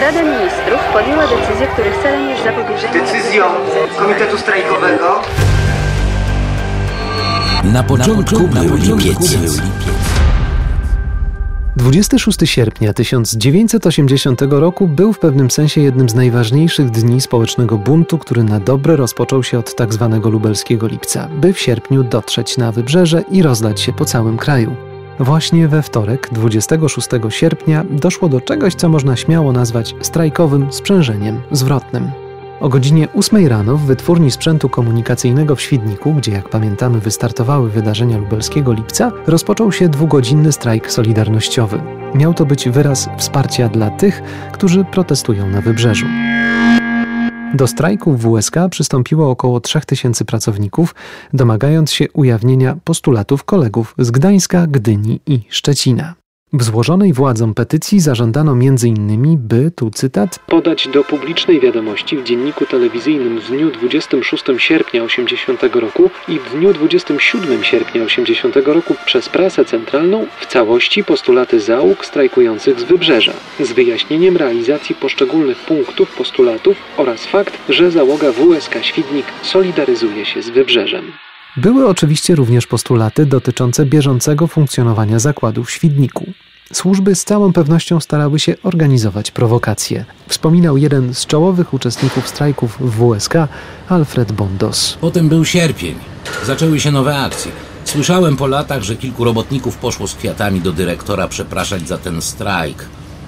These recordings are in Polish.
Rada Ministrów podjęła decyzję, których celem jest zapobieżenie... Decyzją Komitetu Strajkowego Na początku był lipiec. 26 sierpnia 1980 roku był w pewnym sensie jednym z najważniejszych dni społecznego buntu, który na dobre rozpoczął się od tzw. Tak lubelskiego lipca, by w sierpniu dotrzeć na wybrzeże i rozlać się po całym kraju. Właśnie we wtorek, 26 sierpnia, doszło do czegoś, co można śmiało nazwać strajkowym sprzężeniem zwrotnym. O godzinie 8 rano w wytwórni sprzętu komunikacyjnego w Świdniku, gdzie jak pamiętamy wystartowały wydarzenia lubelskiego lipca, rozpoczął się dwugodzinny strajk solidarnościowy. Miał to być wyraz wsparcia dla tych, którzy protestują na wybrzeżu. Do strajku w WSK przystąpiło około 3000 pracowników, domagając się ujawnienia postulatów kolegów z Gdańska, Gdyni i Szczecina. W złożonej władzom petycji zażądano m.in., by, tu cytat, podać do publicznej wiadomości w dzienniku telewizyjnym w dniu 26 sierpnia 80 roku i w dniu 27 sierpnia 80 roku przez prasę centralną w całości postulaty załóg strajkujących z wybrzeża, z wyjaśnieniem realizacji poszczególnych punktów postulatów oraz fakt, że załoga WSK Świdnik solidaryzuje się z wybrzeżem. Były oczywiście również postulaty dotyczące bieżącego funkcjonowania zakładu w Świdniku. Służby z całą pewnością starały się organizować prowokacje. Wspominał jeden z czołowych uczestników strajków w WSK, Alfred Bondos. Potem był sierpień. Zaczęły się nowe akcje. Słyszałem po latach, że kilku robotników poszło z kwiatami do dyrektora przepraszać za ten strajk.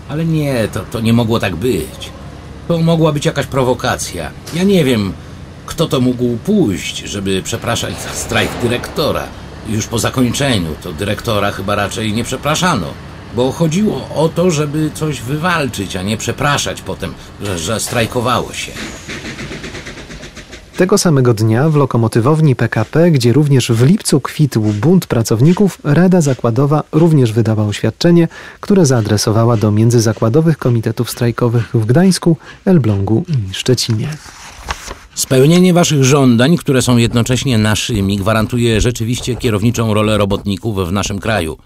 Ale nie, to, to nie mogło tak być. To mogła być jakaś prowokacja. Ja nie wiem, kto to mógł pójść, żeby przepraszać za strajk dyrektora. Już po zakończeniu to dyrektora chyba raczej nie przepraszano bo chodziło o to, żeby coś wywalczyć, a nie przepraszać potem, że, że strajkowało się. Tego samego dnia w lokomotywowni PKP, gdzie również w lipcu kwitł bunt pracowników, Rada Zakładowa również wydała oświadczenie, które zaadresowała do międzyzakładowych komitetów strajkowych w Gdańsku, Elblągu i Szczecinie. Spełnienie waszych żądań, które są jednocześnie naszymi, gwarantuje rzeczywiście kierowniczą rolę robotników w naszym kraju.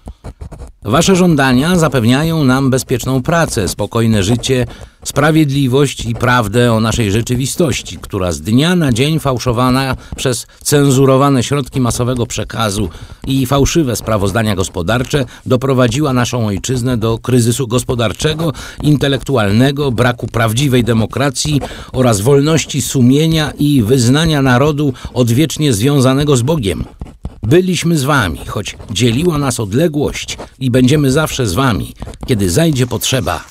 Wasze żądania zapewniają nam bezpieczną pracę, spokojne życie, sprawiedliwość i prawdę o naszej rzeczywistości, która z dnia na dzień fałszowana przez cenzurowane środki masowego przekazu i fałszywe sprawozdania gospodarcze doprowadziła naszą ojczyznę do kryzysu gospodarczego, intelektualnego, braku prawdziwej demokracji oraz wolności sumienia i wyznania narodu odwiecznie związanego z Bogiem. Byliśmy z wami, choć dzieliła nas odległość i będziemy zawsze z wami, kiedy zajdzie potrzeba.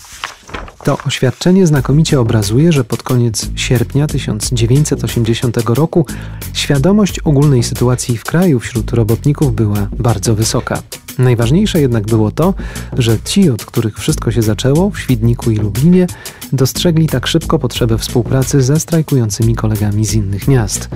To oświadczenie znakomicie obrazuje, że pod koniec sierpnia 1980 roku świadomość ogólnej sytuacji w kraju wśród robotników była bardzo wysoka. Najważniejsze jednak było to, że ci, od których wszystko się zaczęło w Świdniku i Lublinie, dostrzegli tak szybko potrzebę współpracy ze strajkującymi kolegami z innych miast.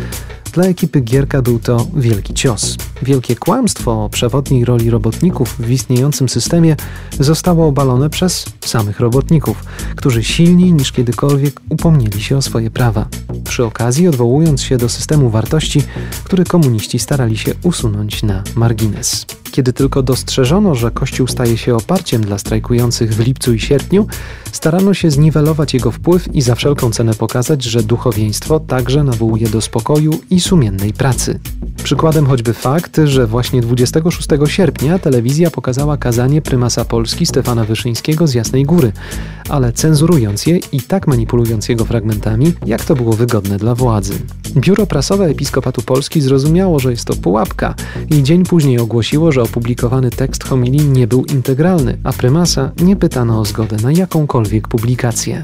Dla ekipy Gierka był to wielki cios. Wielkie kłamstwo o przewodniej roli robotników w istniejącym systemie zostało obalone przez samych robotników, którzy silniej niż kiedykolwiek upomnieli się o swoje prawa. Przy okazji odwołując się do systemu wartości, który komuniści starali się usunąć na margines. Kiedy tylko dostrzeżono, że Kościół staje się oparciem dla strajkujących w lipcu i sierpniu, starano się zniwelować jego wpływ i za wszelką cenę pokazać, że duchowieństwo także nawołuje do spokoju i sumiennej pracy. Przykładem choćby fakt, że właśnie 26 sierpnia telewizja pokazała kazanie prymasa Polski Stefana Wyszyńskiego z Jasnej Góry, ale cenzurując je i tak manipulując jego fragmentami, jak to było wygodne dla władzy. Biuro Prasowe Episkopatu Polski zrozumiało, że jest to pułapka i dzień później ogłosiło, że opublikowany tekst homilii nie był integralny, a prymasa nie pytano o zgodę na jakąkolwiek publikację.